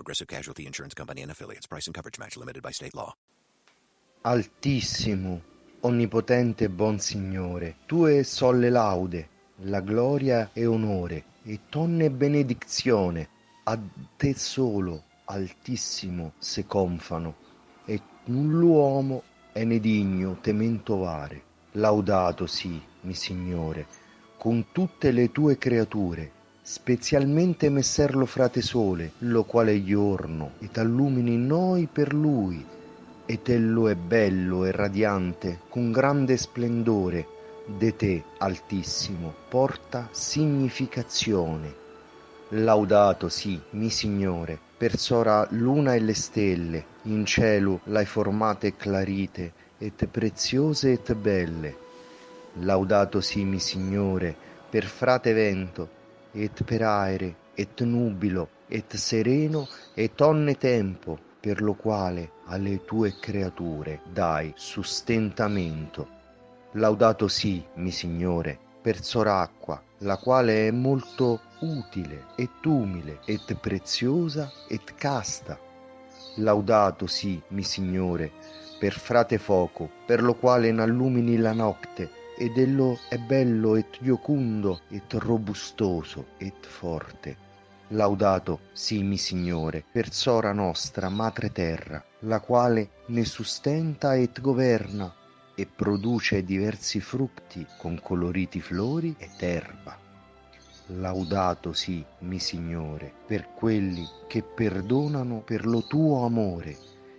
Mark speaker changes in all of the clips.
Speaker 1: Progressive Casualty Insurance Company and affiliates. Price and coverage match limited by state law.
Speaker 2: Altissimo, onnipotente e buon Signore, tue solle laude, la gloria e onore, e tonne benedizione, a te solo, altissimo, se confano, e null'uomo è ne digno temento vare. Laudato sì, mi Signore, con tutte le tue creature, specialmente messer lo frate sole, lo quale giorno, et allumini noi per lui, ed ello è bello e radiante, con grande splendore, de te, altissimo, porta significazione. Laudato sì, mi Signore, per sora luna e le stelle, in cielo l'hai formate clarite, et preziose et belle. Laudato sì, mi Signore, per frate vento, et per aere, et nubilo, et sereno, et onne tempo, per lo quale alle tue creature dai sustentamento. Laudato sì, mi Signore, per soracqua, la quale è molto utile et umile et preziosa et casta. Laudato sì, mi Signore, per frate foco, per lo quale n'allumini la notte, ed ello è bello et giocundo et robustoso et forte. Laudato sì, mi Signore, per sora nostra, madre terra, la quale ne sustenta et governa, e produce diversi frutti con coloriti flori ed erba. Laudato sì, mi Signore, per quelli che perdonano per lo tuo amore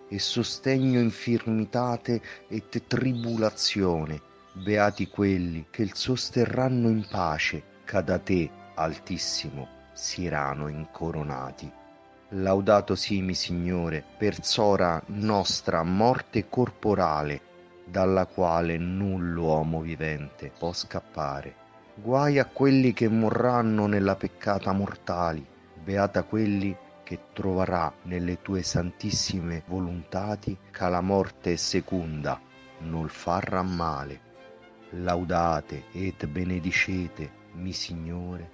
Speaker 2: e sostegno infirmitate et tribulazione. Beati quelli che il sosterranno in pace, che da te, altissimo, siranno incoronati. Laudato sì, mi Signore, per sora nostra morte corporale, dalla quale null'uomo vivente può scappare. Guai a quelli che morranno nella peccata mortali, beata quelli che troverà nelle tue santissime volontati che la morte secunda non farà male. Laudate et benedicete, mi Signore,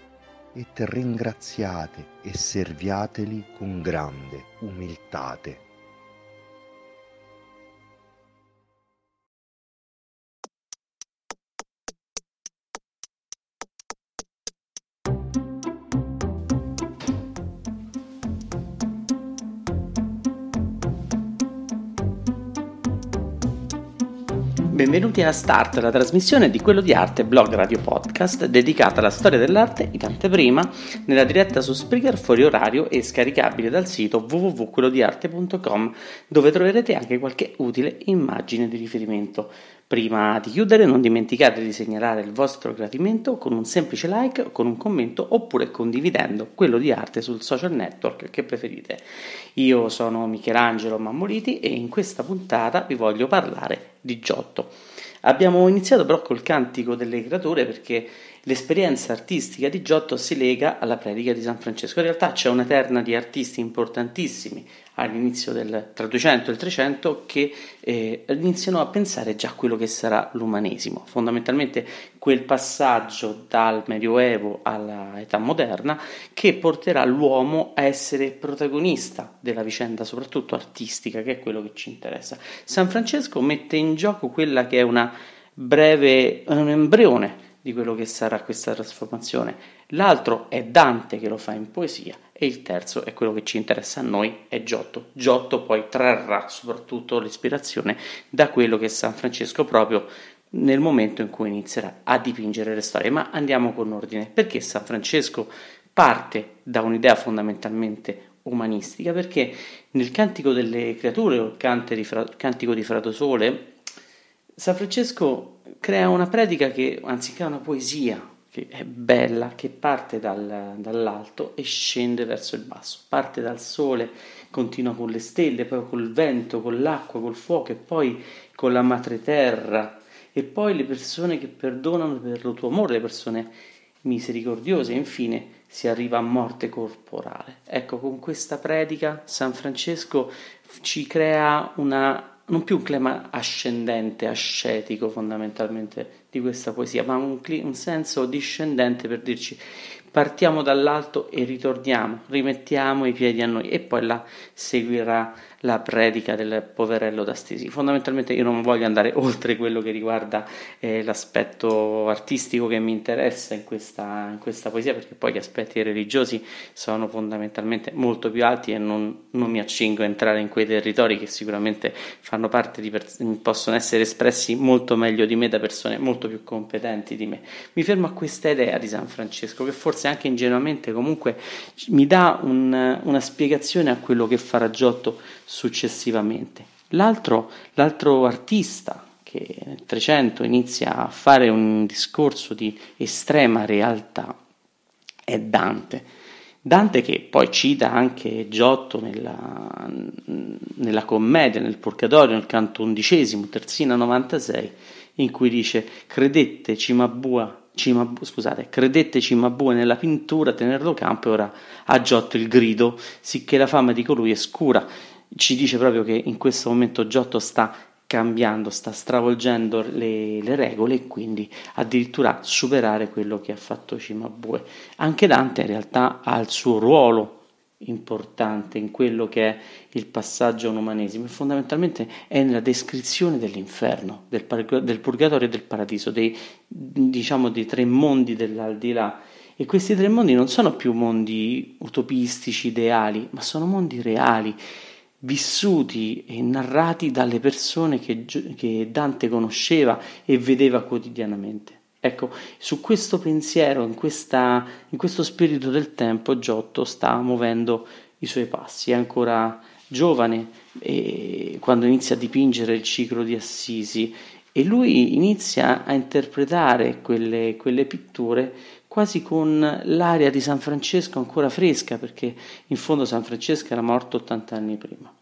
Speaker 2: et ringraziate e serviateli con grande umiltate.
Speaker 3: Benvenuti a Start, la trasmissione di Quello di Arte blog radio podcast dedicata alla storia dell'arte in anteprima nella diretta su Spreaker fuori orario e scaricabile dal sito www.quellodiarte.com dove troverete anche qualche utile immagine di riferimento. Prima di chiudere non dimenticate di segnalare il vostro gradimento con un semplice like, con un commento oppure condividendo quello di arte sul social network che preferite. Io sono Michelangelo Mammoliti e in questa puntata vi voglio parlare di Giotto. Abbiamo iniziato però col cantico delle creature perché l'esperienza artistica di Giotto si lega alla predica di San Francesco. In realtà c'è una terna di artisti importantissimi all'inizio del tra 200 e il 300 che eh, iniziano a pensare già a quello che sarà l'umanesimo, fondamentalmente quel passaggio dal Medioevo all'età moderna che porterà l'uomo a essere protagonista della vicenda, soprattutto artistica, che è quello che ci interessa. San Francesco mette in gioco quella che è una breve, un embrione di quello che sarà questa trasformazione. L'altro è Dante che lo fa in poesia e il terzo è quello che ci interessa a noi, è Giotto. Giotto poi trarrà soprattutto l'ispirazione da quello che è San Francesco proprio nel momento in cui inizierà a dipingere le storie. Ma andiamo con ordine, perché San Francesco parte da un'idea fondamentalmente umanistica, perché nel Cantico delle Creature o il Cantico di Fratosole, San Francesco crea una predica che, anziché una poesia, che è bella, che parte dal, dall'alto e scende verso il basso, parte dal sole continua con le stelle, poi col vento, con l'acqua, col fuoco e poi con la madre terra e poi le persone che perdonano per il tuo amore, le persone misericordiose e infine si arriva a morte corporale. Ecco, con questa predica San Francesco ci crea una non più un clima ascendente, ascetico fondamentalmente di questa poesia, ma un, un senso discendente per dirci partiamo dall'alto e ritorniamo, rimettiamo i piedi a noi e poi là seguirà la predica del poverello d'Astesi. Fondamentalmente io non voglio andare oltre quello che riguarda eh, l'aspetto artistico che mi interessa in questa, in questa, poesia, perché poi gli aspetti religiosi sono fondamentalmente molto più alti e non, non mi accingo a entrare in quei territori che sicuramente fanno parte di pers- possono essere espressi molto meglio di me da persone molto più competenti di me. Mi fermo a questa idea di San Francesco che forse anche ingenuamente comunque mi dà un, una spiegazione a quello che farà Giotto successivamente. L'altro, l'altro artista che nel 300 inizia a fare un discorso di estrema realtà è Dante. Dante che poi cita anche Giotto nella, nella commedia, nel Purgatorio, nel canto undicesimo, terzina 96, in cui dice credette Cimabua, Cimabue, scusate, credette Cimabue nella pintura, tenerlo campo e ora ha Giotto il grido, sicché la fama di colui è scura ci dice proprio che in questo momento Giotto sta cambiando, sta stravolgendo le, le, regole e quindi addirittura superare quello che ha fatto Cimabue. Anche Dante in realtà ha il suo ruolo importante in quello che è il passaggio all'umanesimo e fondamentalmente è nella descrizione dell'inferno, del, del purgatorio e del paradiso, dei, diciamo dei tre mondi dell'aldilà. E questi tre mondi non sono più mondi utopistici, ideali, ma sono mondi reali vissuti e narrati dalle persone che, che Dante conosceva e vedeva quotidianamente. Ecco, su questo pensiero, in, questa, in, questo spirito del tempo, Giotto sta muovendo i suoi passi. È ancora giovane quando inizia a dipingere il ciclo di Assisi e lui inizia a interpretare quelle, quelle pitture quasi con l'aria di San Francesco ancora fresca, perché in fondo San Francesco era morto 80 anni prima.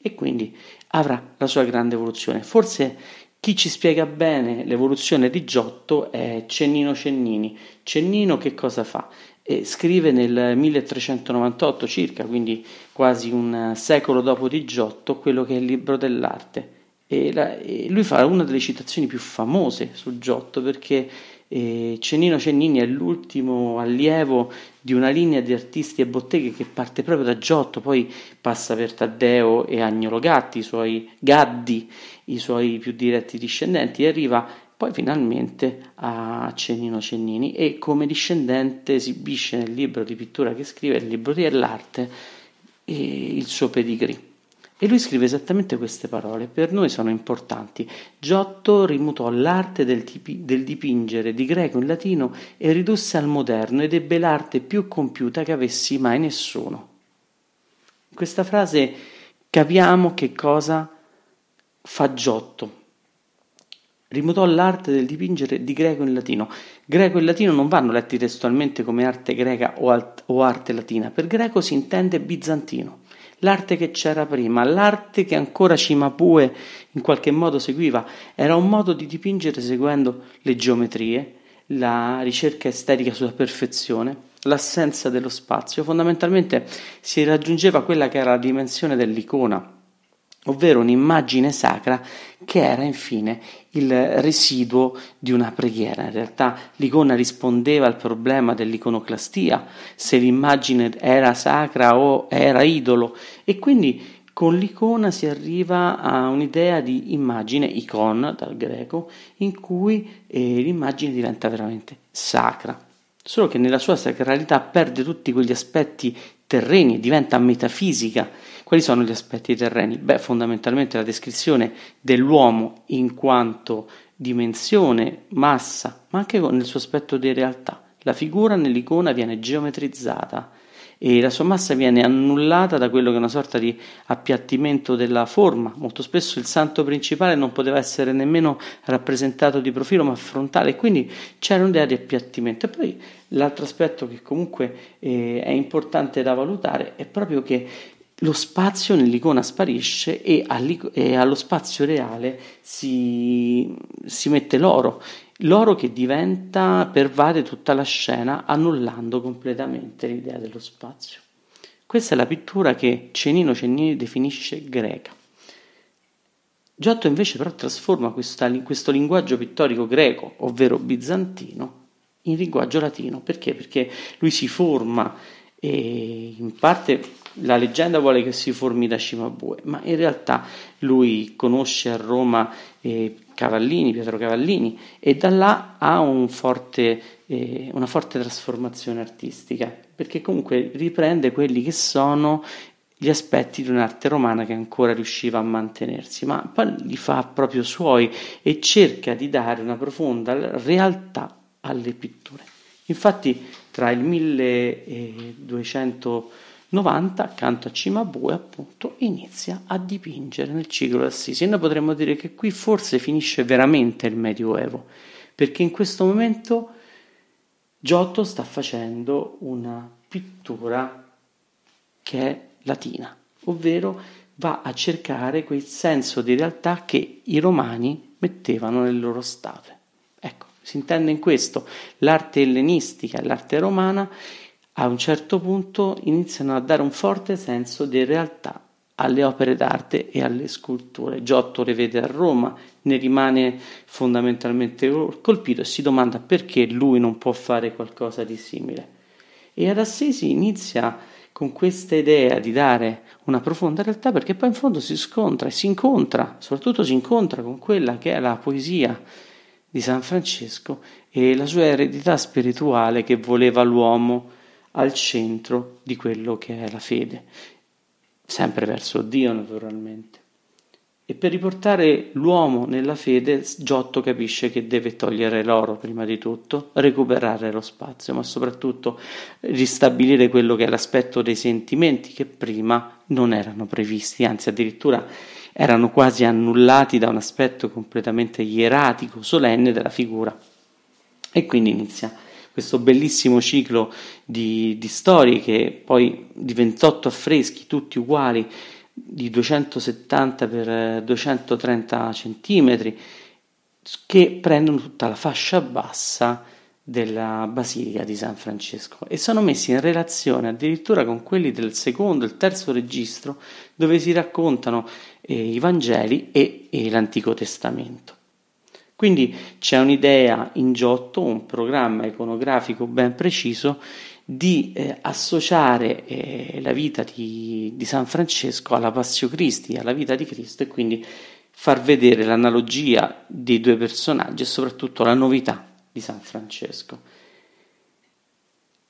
Speaker 3: E quindi avrà la sua grande evoluzione. Forse chi ci spiega bene l'evoluzione di Giotto è Cennino Cennini. Cennino che cosa fa? E scrive nel 1398 circa, quindi quasi un secolo dopo di Giotto, quello che è il libro dell'arte. E, la, e lui fa una delle citazioni più famose su Giotto perché e Cennino Cennini è l'ultimo allievo di una linea di artisti e botteghe che parte proprio da Giotto, poi passa per Taddeo e Agnolo Gatti, i suoi Gaddi, i suoi più diretti discendenti, e arriva poi finalmente a Cennino Cennini e come discendente esibisce nel libro di pittura che scrive, il libro dell'arte, il suo pedigree. E lui scrive esattamente queste parole, per noi sono importanti. Giotto rimutò l'arte del, tipi, del, dipingere di greco in latino e ridusse al moderno ed ebbe l'arte più compiuta che avessi mai nessuno. In questa frase capiamo che cosa fa Giotto. Rimutò l'arte del dipingere di greco in latino. Greco e latino non vanno letti testualmente come arte greca o, alt- o arte latina, per greco si intende bizantino l'arte che c'era prima, l'arte che ancora Cimabue in qualche modo seguiva, era un modo di dipingere seguendo le geometrie, la ricerca estetica sulla perfezione, l'assenza dello spazio. Fondamentalmente si raggiungeva quella che era la dimensione dell'icona, ovvero un'immagine sacra che era infine il residuo di una preghiera. In realtà l'icona rispondeva al problema dell'iconoclastia, se l'immagine era sacra o era idolo e quindi con l'icona si arriva a un'idea di immagine, icon dal greco, in cui eh, l'immagine diventa veramente sacra. Solo che nella sua sacralità perde tutti quegli aspetti terreni, diventa metafisica quali sono gli aspetti terreni? Beh, fondamentalmente la descrizione dell'uomo in quanto dimensione, massa, ma anche nel suo aspetto di realtà. La figura nell'icona viene geometrizzata e la sua massa viene annullata da quello che è una sorta di appiattimento della forma. Molto spesso il santo principale non poteva essere nemmeno rappresentato di profilo ma frontale, quindi c'era un'idea di appiattimento. E poi l'altro aspetto che comunque eh, è importante da valutare è proprio che lo spazio nell'icona sparisce e allo spazio reale si, si mette l'oro, l'oro che diventa, pervade tutta la scena annullando completamente l'idea dello spazio. Questa è la pittura che Cenino Cennini definisce greca. Giotto invece però trasforma questa, questo linguaggio pittorico greco, ovvero bizantino, in linguaggio latino. Perché? Perché lui si forma e in parte la leggenda vuole che si formi da Cimabue, ma in realtà lui conosce a Roma eh, Cavallini, Pietro Cavallini, e da là ha un forte, eh, una forte trasformazione artistica, perché comunque riprende quelli che sono gli aspetti di un'arte romana che ancora riusciva a mantenersi, ma poi li fa proprio suoi e cerca di dare una profonda realtà alle pitture. Infatti tra il 1290 accanto a Cimabue appunto inizia a dipingere nel ciclo d'Assisi e noi potremmo dire che qui forse finisce veramente il Medioevo perché in questo momento Giotto sta facendo una pittura che è latina, ovvero va a cercare quel senso di realtà che i romani mettevano nelle loro statue. Ecco, si intende in questo, l'arte ellenistica e l'arte romana a un certo punto iniziano a dare un forte senso di realtà alle opere d'arte e alle sculture. Giotto le vede a Roma, ne rimane fondamentalmente colpito e si domanda perché lui non può fare qualcosa di simile. E ad Assisi inizia con questa idea di dare una profonda realtà perché poi in fondo si scontra e si incontra, soprattutto si incontra con quella che è la poesia di San Francesco e la sua eredità spirituale che voleva l'uomo al centro di quello che è la fede, sempre verso Dio naturalmente. E per riportare l'uomo nella fede, Giotto capisce che deve togliere l'oro prima di tutto, recuperare lo spazio, ma soprattutto ristabilire quello che è l'aspetto dei sentimenti che prima non erano previsti, anzi addirittura erano quasi annullati da un aspetto completamente ieratico, solenne della figura. E quindi inizia questo bellissimo ciclo di, di storie che poi di 28 affreschi, tutti uguali, di 270 x 230 cm, che prendono tutta la fascia bassa della Basilica di San Francesco e sono messi in relazione addirittura con quelli del secondo e terzo registro dove si raccontano eh, i Vangeli e, e l'Antico Testamento. Quindi c'è un'idea in Giotto, un programma iconografico ben preciso di eh, associare eh, la vita di, di, San Francesco alla Passio Cristi, alla vita di Cristo e quindi far vedere l'analogia dei due personaggi e soprattutto la novità di San Francesco.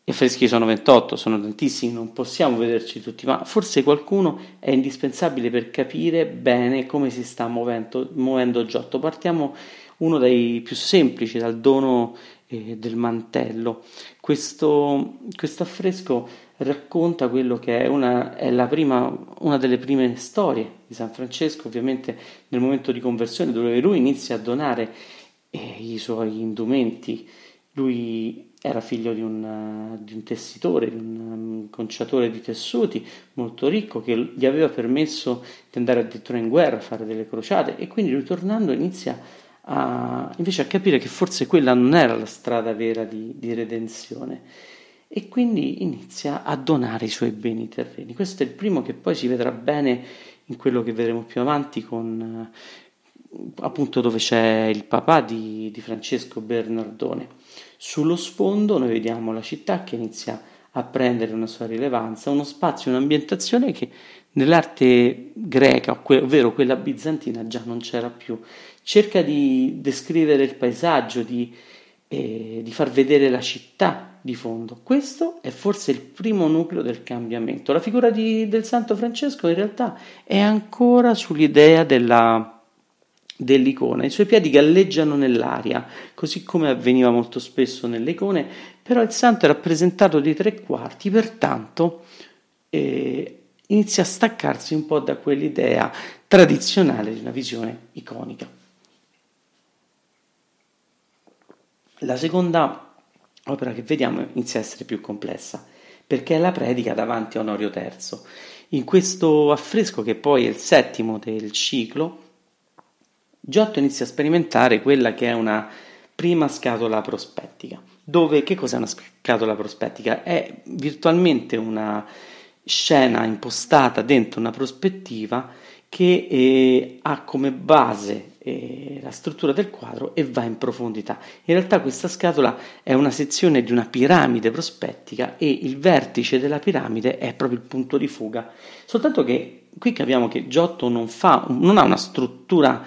Speaker 3: Gli affreschi sono 28, sono tantissimi, non possiamo vederci tutti, ma forse qualcuno è indispensabile per capire bene come si sta muovendo, muovendo Giotto. Partiamo uno dei più semplici, dal dono eh, del mantello. Questo, questo affresco racconta quello che è, una, è prima, una delle prime storie di San Francesco, ovviamente nel momento di conversione, dove lui inizia a donare e i suoi indumenti. Lui era figlio di un, di un, tessitore, di un conciatore di tessuti molto ricco che gli aveva permesso di andare addirittura in guerra, a fare delle crociate e quindi ritornando inizia a, invece a capire che forse quella non era la strada vera di, di redenzione e quindi inizia a donare i suoi beni terreni. Questo è il primo che poi si vedrà bene in quello che vedremo più avanti con appunto dove c'è il papà di, di, Francesco Bernardone. Sullo sfondo noi vediamo la città che inizia a prendere una sua rilevanza, uno spazio, un'ambientazione che nell'arte greca, ovvero quella bizantina, già non c'era più. Cerca di descrivere il paesaggio, di, eh, di far vedere la città di fondo. Questo è forse il primo nucleo del cambiamento. La figura di, del Santo Francesco in realtà è ancora sull'idea della dell'icona. I suoi piedi galleggiano nell'aria, così come avveniva molto spesso nelle icone, però il santo è rappresentato di tre quarti, pertanto eh, inizia a staccarsi un po' da quell'idea tradizionale di una visione iconica. La seconda opera che vediamo inizia a essere più complessa, perché è la predica davanti a Onorio III. In questo affresco, che poi è il settimo del ciclo, Giotto inizia a sperimentare quella che è una prima scatola prospettica. Dove che cos'è una scatola prospettica? È virtualmente una scena impostata dentro una prospettiva che eh, ha come base eh, la struttura del quadro e va in profondità. In realtà questa scatola è una sezione di una piramide prospettica e il vertice della piramide è proprio il punto di fuga. Soltanto che qui capiamo che Giotto non, fa, non ha una struttura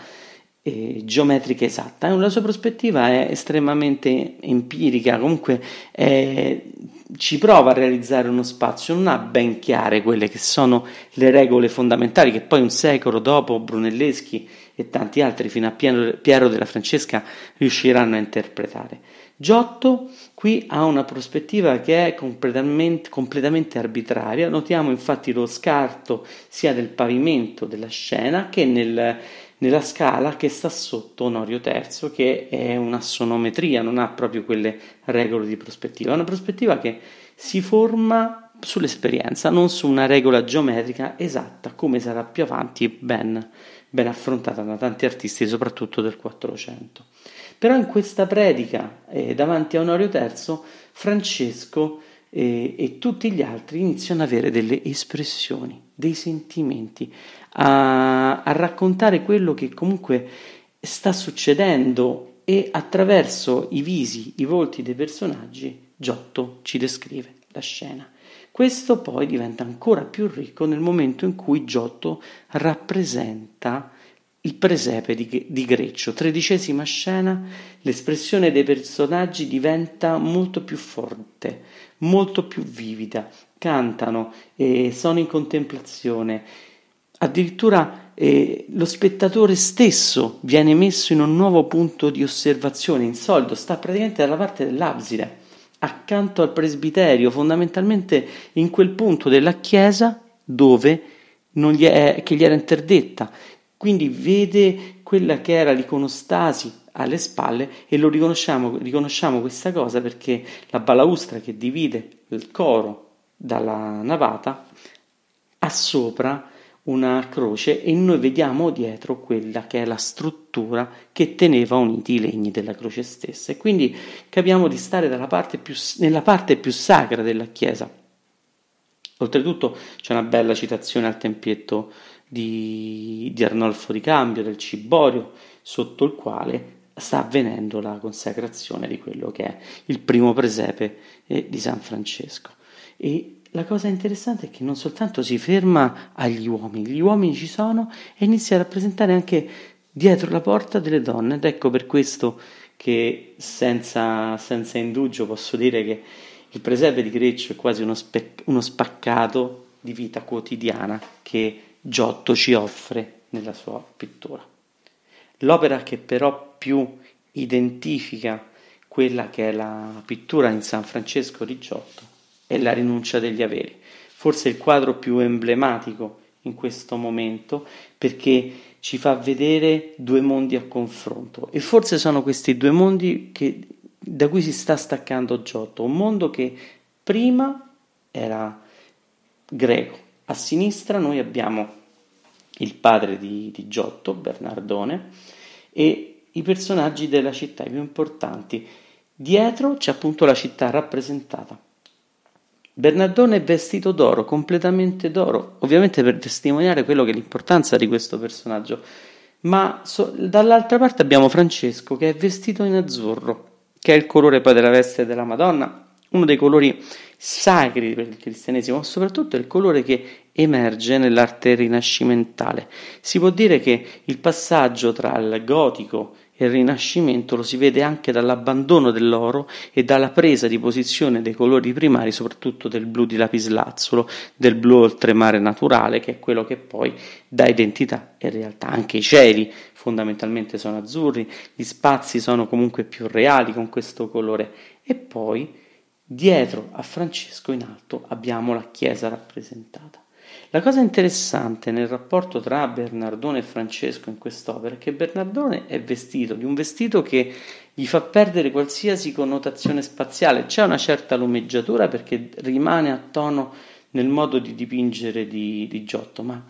Speaker 3: eh, geometrica esatta, la sua prospettiva è estremamente empirica, comunque è ci prova a realizzare uno spazio, non ha ben chiare quelle che sono le regole fondamentali che poi un secolo dopo Brunelleschi e tanti altri fino a Piero della Francesca riusciranno a interpretare. Giotto qui ha una prospettiva che è completamente, completamente, arbitraria, notiamo infatti lo scarto sia del pavimento della scena che nel, nella scala che sta sotto Onorio III, che è un'assonometria, non ha proprio quelle regole di prospettiva, è una prospettiva che si forma sull'esperienza, non su una regola geometrica esatta, come sarà più avanti ben, ben affrontata da tanti artisti, soprattutto del Quattrocento. Però in questa predica eh, davanti a Onorio III, Francesco eh, e tutti gli altri iniziano ad avere delle espressioni, dei sentimenti, a, a raccontare quello che comunque sta succedendo e attraverso i visi, i volti dei personaggi, Giotto ci descrive la scena. Questo poi diventa ancora più ricco nel momento in cui Giotto rappresenta il presepe di, di, Greccio. Tredicesima scena, l'espressione dei personaggi diventa molto più forte, molto più vivida, cantano, e sono in contemplazione, Addirittura eh, lo spettatore stesso viene messo in un nuovo punto di osservazione, insolito, sta praticamente dalla parte dell'abside, accanto al presbiterio, fondamentalmente in quel punto della chiesa dove gli è, che gli era interdetta. Quindi vede quella che era l'iconostasi alle spalle e lo riconosciamo, riconosciamo questa cosa perché la balaustra che divide il coro dalla navata ha sopra una croce e noi vediamo dietro quella che è la struttura che teneva uniti i legni della croce stessa e quindi capiamo di stare parte più, nella parte più sacra della Chiesa. Oltretutto c'è una bella citazione al tempietto di, di Arnolfo di Cambio, del Ciborio, sotto il quale sta avvenendo la consacrazione di quello che è il primo presepe eh, di San Francesco. E la cosa interessante è che non soltanto si ferma agli uomini, gli uomini ci sono e inizia a rappresentare anche dietro la porta delle donne ed ecco per questo che senza, senza indugio posso dire che il presepe di Greccio è quasi uno, spe- uno spaccato di vita quotidiana che Giotto ci offre nella sua pittura. L'opera che però più identifica quella che è la pittura in San Francesco di Giotto e la rinuncia degli averi. Forse il quadro più emblematico in questo momento perché ci fa vedere due mondi a confronto e forse sono questi due mondi che, da cui si sta staccando Giotto, un mondo che prima era greco, a sinistra noi abbiamo il padre di, di Giotto, Bernardone, e i personaggi della città, i più importanti. Dietro c'è appunto la città rappresentata Bernardone è vestito d'oro, completamente d'oro, ovviamente per testimoniare quello che è l'importanza di questo personaggio. Ma so, dall'altra parte abbiamo Francesco che è vestito in azzurro, che è il colore poi della veste della Madonna, uno dei colori sacri per il cristianesimo, ma soprattutto il colore che emerge nell'arte rinascimentale. Si può dire che il passaggio tra il gotico il Rinascimento lo si vede anche dall'abbandono dell'oro e dalla presa di posizione dei colori primari, soprattutto del blu di lapislazzolo, del blu oltremare naturale, che è quello che poi dà identità in realtà. Anche i cieli fondamentalmente sono azzurri, gli spazi sono comunque più reali con questo colore e poi dietro a Francesco in alto abbiamo la chiesa rappresentata. La cosa interessante nel rapporto tra Bernardone e Francesco in quest'opera è che Bernardone è vestito di un vestito che gli fa perdere qualsiasi connotazione spaziale, c'è una certa lumeggiatura perché rimane a tono nel modo di dipingere di, di Giotto, ma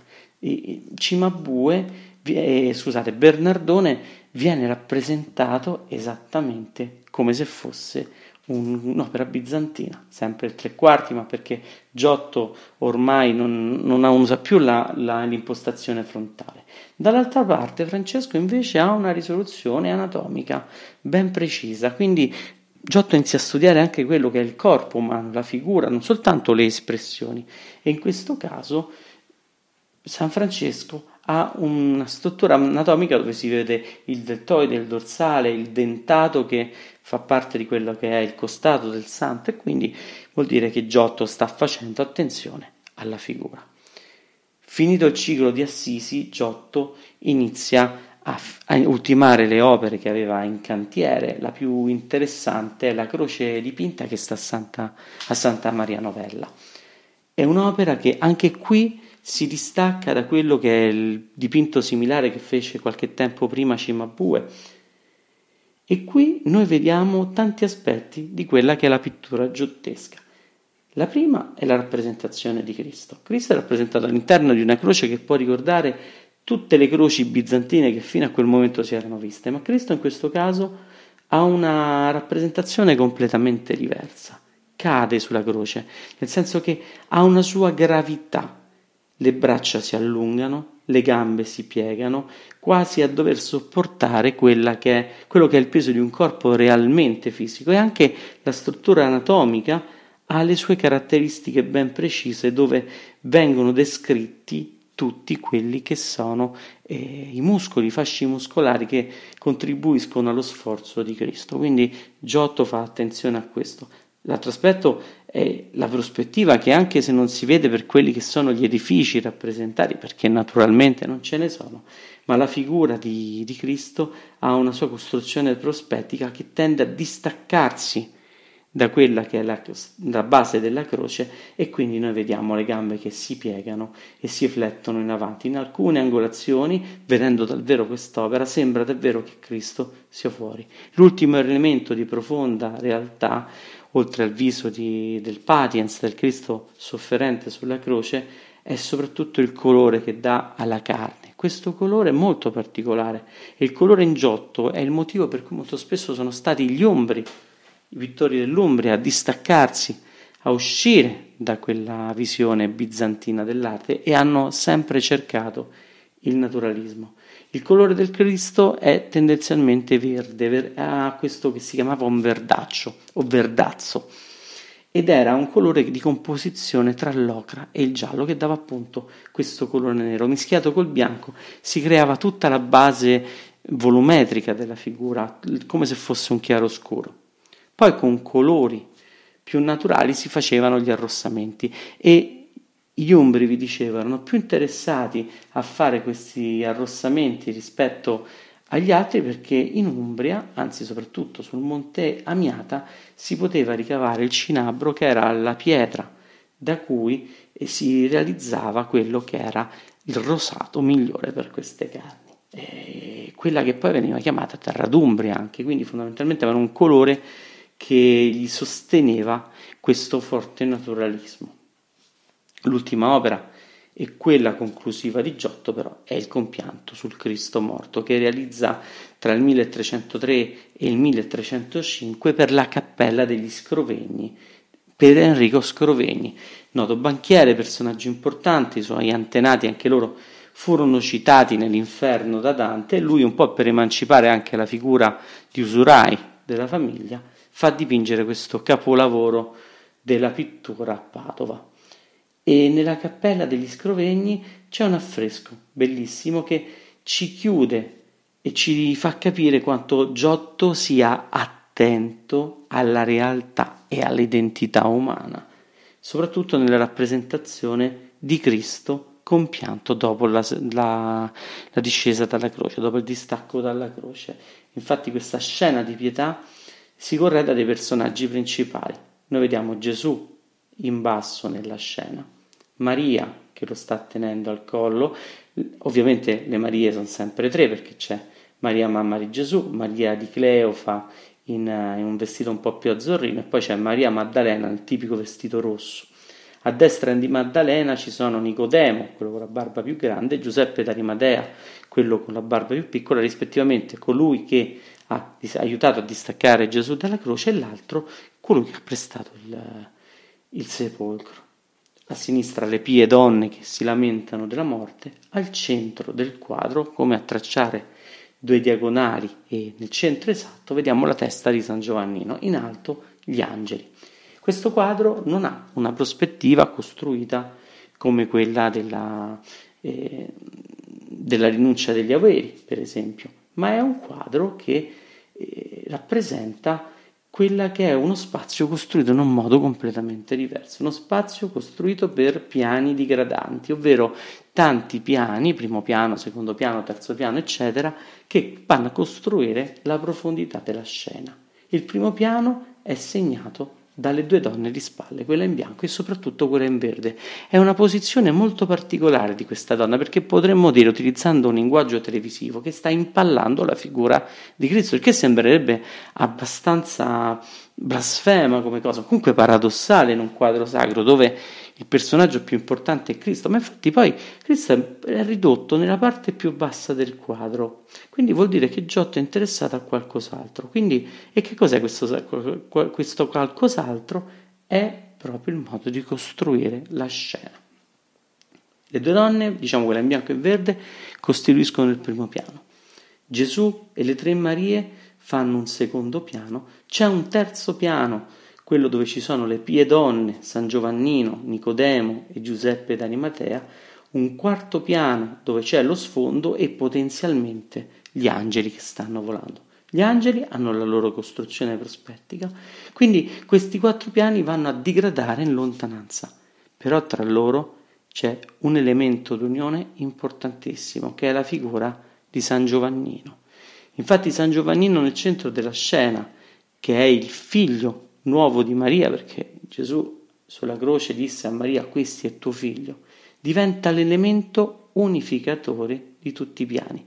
Speaker 3: Cimabue, eh, scusate, Bernardone viene rappresentato esattamente come se fosse un'opera bizantina, sempre il tre quarti, ma perché Giotto ormai non, non usa più la, la, l'impostazione frontale. Dall'altra parte Francesco invece ha una risoluzione anatomica ben precisa, quindi Giotto inizia a studiare anche quello che è il corpo umano, la figura, non soltanto le espressioni. E in questo caso San Francesco ha una struttura anatomica dove si vede il deltoide, il dorsale, il dentato che fa parte di quello che è il costato del santo e quindi vuol dire che Giotto sta facendo attenzione alla figura. Finito il ciclo di Assisi, Giotto inizia a, a ultimare le opere che aveva in cantiere. La più interessante è la croce dipinta che sta a Santa, a Santa Maria Novella. È un'opera che anche qui si distacca da quello che è il dipinto similare che fece qualche tempo prima Cimabue. E qui noi vediamo tanti aspetti di quella che è la pittura giottesca. La prima è la rappresentazione di Cristo. Cristo è rappresentato all'interno di una croce che può ricordare tutte le croci bizantine che fino a quel momento si erano viste, ma Cristo in questo caso ha una rappresentazione completamente diversa. Cade sulla croce, nel senso che ha una sua gravità le braccia si allungano, le gambe si piegano, quasi a dover sopportare che è, quello che è il peso di un corpo realmente fisico e anche la struttura anatomica ha le sue caratteristiche ben precise dove vengono descritti tutti quelli che sono eh, i muscoli, i fasci muscolari che contribuiscono allo sforzo di Cristo. Quindi Giotto fa attenzione a questo. L'altro aspetto è la prospettiva che anche se non si vede per quelli che sono gli edifici rappresentati, perché naturalmente non ce ne sono, ma la figura di, di Cristo ha una sua costruzione prospettica che tende a distaccarsi da quella che è la, la, base della croce e quindi noi vediamo le gambe che si piegano e si flettono in avanti. In alcune angolazioni, vedendo davvero quest'opera, sembra davvero che Cristo sia fuori. L'ultimo elemento di profonda realtà oltre al viso di, del patiens, del Cristo sofferente sulla croce, è soprattutto il colore che dà alla carne. Questo colore è molto particolare il colore in giotto è il motivo per cui molto spesso sono stati gli ombri, i pittori dell'Umbria, a distaccarsi, a uscire da quella visione bizantina dell'arte e hanno sempre cercato il naturalismo. Il colore del Cristo è tendenzialmente verde, ha questo che si chiamava un verdaccio o verdazzo ed era un colore di composizione tra l'ocra e il giallo che dava appunto questo colore nero. Mischiato col bianco si creava tutta la base volumetrica della figura, come se fosse un chiaroscuro. Poi con colori più naturali si facevano gli arrossamenti e gli umbri, vi dicevo, erano più interessati a fare questi arrossamenti rispetto agli altri perché in Umbria, anzi soprattutto sul monte Amiata, si poteva ricavare il cinabro che era la pietra da cui si realizzava quello che era il rosato migliore per queste carni. E quella che poi veniva chiamata terra d'Umbria anche, quindi fondamentalmente aveva un colore che gli sosteneva questo forte naturalismo. L'ultima opera e quella conclusiva di Giotto però è il compianto sul Cristo morto che realizza tra il 1303 e il 1305 per la cappella degli Scrovegni, per Enrico Scrovegni, noto banchiere, personaggio importante, i suoi antenati anche loro furono citati nell'inferno da Dante e lui un po' per emancipare anche la figura di usurai della famiglia fa dipingere questo capolavoro della pittura a Padova e nella cappella degli Scrovegni c'è un affresco bellissimo che ci chiude e ci fa capire quanto Giotto sia attento alla realtà e all'identità umana, soprattutto nella rappresentazione di Cristo compianto dopo la, la, la discesa dalla croce, dopo il distacco dalla croce. Infatti questa scena di pietà si correda dei personaggi principali. Noi vediamo Gesù in basso nella scena, Maria che lo sta tenendo al collo, ovviamente le Marie sono sempre tre perché c'è Maria mamma di Gesù, Maria di Cleofa in, in un vestito un po' più azzurrino e poi c'è Maria Maddalena nel tipico vestito rosso. A destra di Maddalena ci sono Nicodemo, quello con la barba più grande, e Giuseppe d'Arimadea, quello con la barba più piccola, rispettivamente colui che ha aiutato a distaccare Gesù dalla croce e l'altro colui che ha prestato il, il sepolcro. A sinistra le pie donne che si lamentano della morte, al centro del quadro, come a tracciare due diagonali e nel centro esatto vediamo la testa di San Giovannino, in alto gli angeli. Questo quadro non ha una prospettiva costruita come quella della, eh, della rinuncia degli averi, per esempio, ma è un quadro che eh, rappresenta quella che è uno spazio costruito in un modo completamente diverso, uno spazio costruito per piani digradanti, ovvero tanti piani, primo piano, secondo piano, terzo piano, eccetera, che vanno a costruire la profondità della scena. Il primo piano è segnato dalle due donne di spalle, quella in bianco e soprattutto quella in verde. È una posizione molto particolare di questa donna perché potremmo dire, utilizzando un linguaggio televisivo, che sta impallando la figura di Cristo, il che sembrerebbe abbastanza blasfema come cosa, comunque paradossale in un quadro sacro dove il personaggio più importante è Cristo, ma infatti poi Cristo è ridotto nella parte più bassa del quadro, quindi vuol dire che Giotto è interessato a qualcos'altro. Quindi, e che cos'è questo, questo qualcos'altro? È proprio il modo di costruire la scena. Le due donne, diciamo quella in bianco e verde, costituiscono il primo piano. Gesù e le tre Marie fanno un secondo piano, c'è un terzo piano quello dove ci sono le pie donne, San Giovannino, Nicodemo e Giuseppe d'Animatea, un quarto piano dove c'è lo sfondo e potenzialmente gli angeli che stanno volando. Gli angeli hanno la loro costruzione prospettica, quindi questi quattro piani vanno a digradare in lontananza, però tra loro c'è un elemento d'unione importantissimo che è la figura di San Giovannino. Infatti San Giovannino nel centro della scena, che è il figlio nuovo di Maria, perché Gesù sulla croce disse a Maria questo è tuo figlio, diventa l'elemento unificatore di tutti i piani.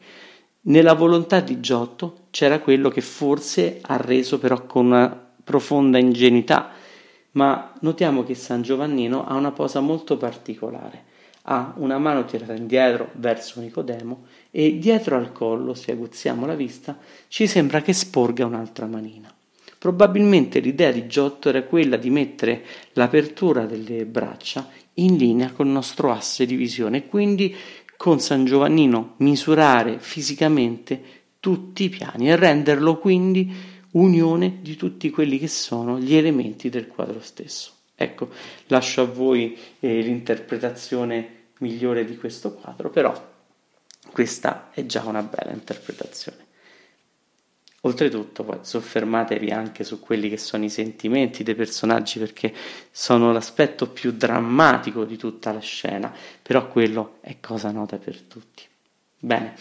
Speaker 3: Nella volontà di Giotto c'era quello che forse ha reso però con una profonda ingenuità, ma notiamo che San Giovannino ha una posa molto particolare. Ha una mano tirata indietro verso Nicodemo e dietro al collo, se aguzziamo la vista, ci sembra che sporga un'altra manina. Probabilmente l'idea di Giotto era quella di mettere l'apertura delle braccia in linea con il nostro asse di visione e quindi con San Giovannino misurare fisicamente tutti i piani e renderlo quindi unione di tutti quelli che sono gli elementi del quadro stesso. Ecco, lascio a voi eh, l'interpretazione migliore di questo quadro, però questa è già una bella interpretazione. Oltretutto, poi soffermatevi anche su quelli che sono i sentimenti dei personaggi perché sono l'aspetto più drammatico di tutta la scena, però quello è cosa nota per tutti. Bene.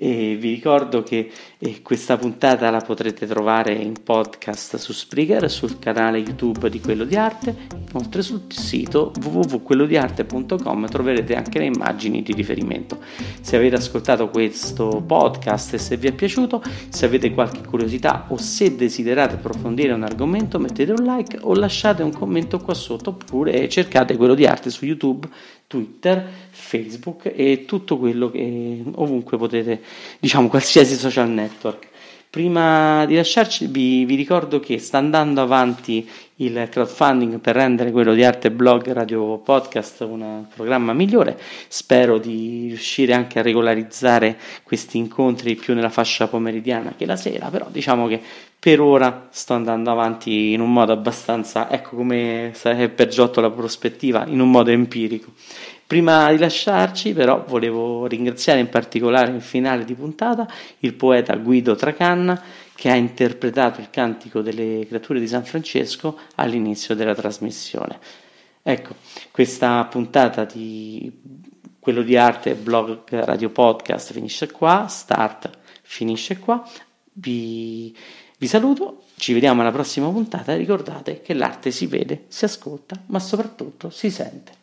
Speaker 3: E vi ricordo che eh, questa puntata la potrete trovare in podcast su Spreaker, sul canale YouTube di Quello di Arte, inoltre sul sito www.quellodiarte.com troverete anche le immagini di riferimento. Se avete ascoltato questo podcast e se vi è piaciuto, se avete qualche curiosità o se desiderate approfondire un argomento, mettete un like o lasciate un commento qua sotto oppure cercate Quello di Arte su YouTube Twitter, Facebook e tutto quello che ovunque potete, diciamo qualsiasi social network. Prima di lasciarci vi, vi, ricordo che sta andando avanti il crowdfunding per rendere quello di Arte Blog Radio Podcast un programma migliore. Spero di riuscire anche a regolarizzare questi incontri più nella fascia pomeridiana che la sera, però diciamo che per ora sto andando avanti in un modo abbastanza, ecco come sarebbe per Giotto la prospettiva, in un modo empirico. Prima di lasciarci, però, volevo ringraziare in particolare in finale di puntata il poeta Guido Tracanna che ha interpretato il cantico delle creature di San Francesco all'inizio della trasmissione. Ecco, questa puntata di quello di arte blog radio podcast finisce qua, start finisce qua. Vi, vi saluto, ci vediamo alla prossima puntata e ricordate che l'arte si vede, si ascolta, ma soprattutto si sente.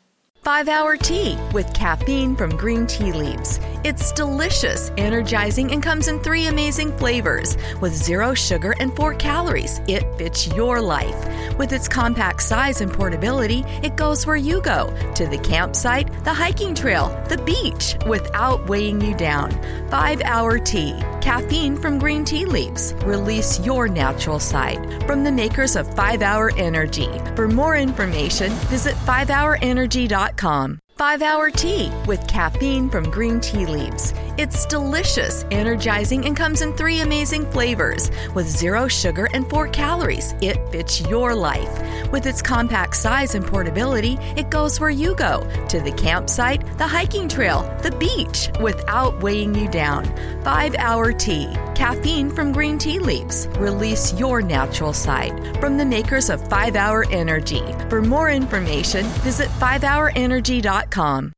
Speaker 4: 5 Hour Tea with caffeine from green tea leaves. It's delicious, energizing, and comes in three amazing flavors. With zero sugar and four calories, it fits your life. With its compact size and portability, it goes where you go to the campsite, the hiking trail, the beach without weighing you down. 5 Hour Tea, caffeine from green tea leaves. Release your natural side. From the makers of 5 Hour Energy. For more information, visit 5hourenergy.com. 5 Hour Tea with caffeine from green tea leaves. It's delicious, energizing, and comes in three amazing flavors. With zero sugar and four calories, it fits your life. With its compact size and portability, it goes where you go to the campsite, the hiking trail, the beach without weighing you down. 5 Hour Tea, caffeine from green tea leaves. Release your natural side. From the makers of 5 Hour Energy. For more information, visit 5hourenergy.com. Indeed.com.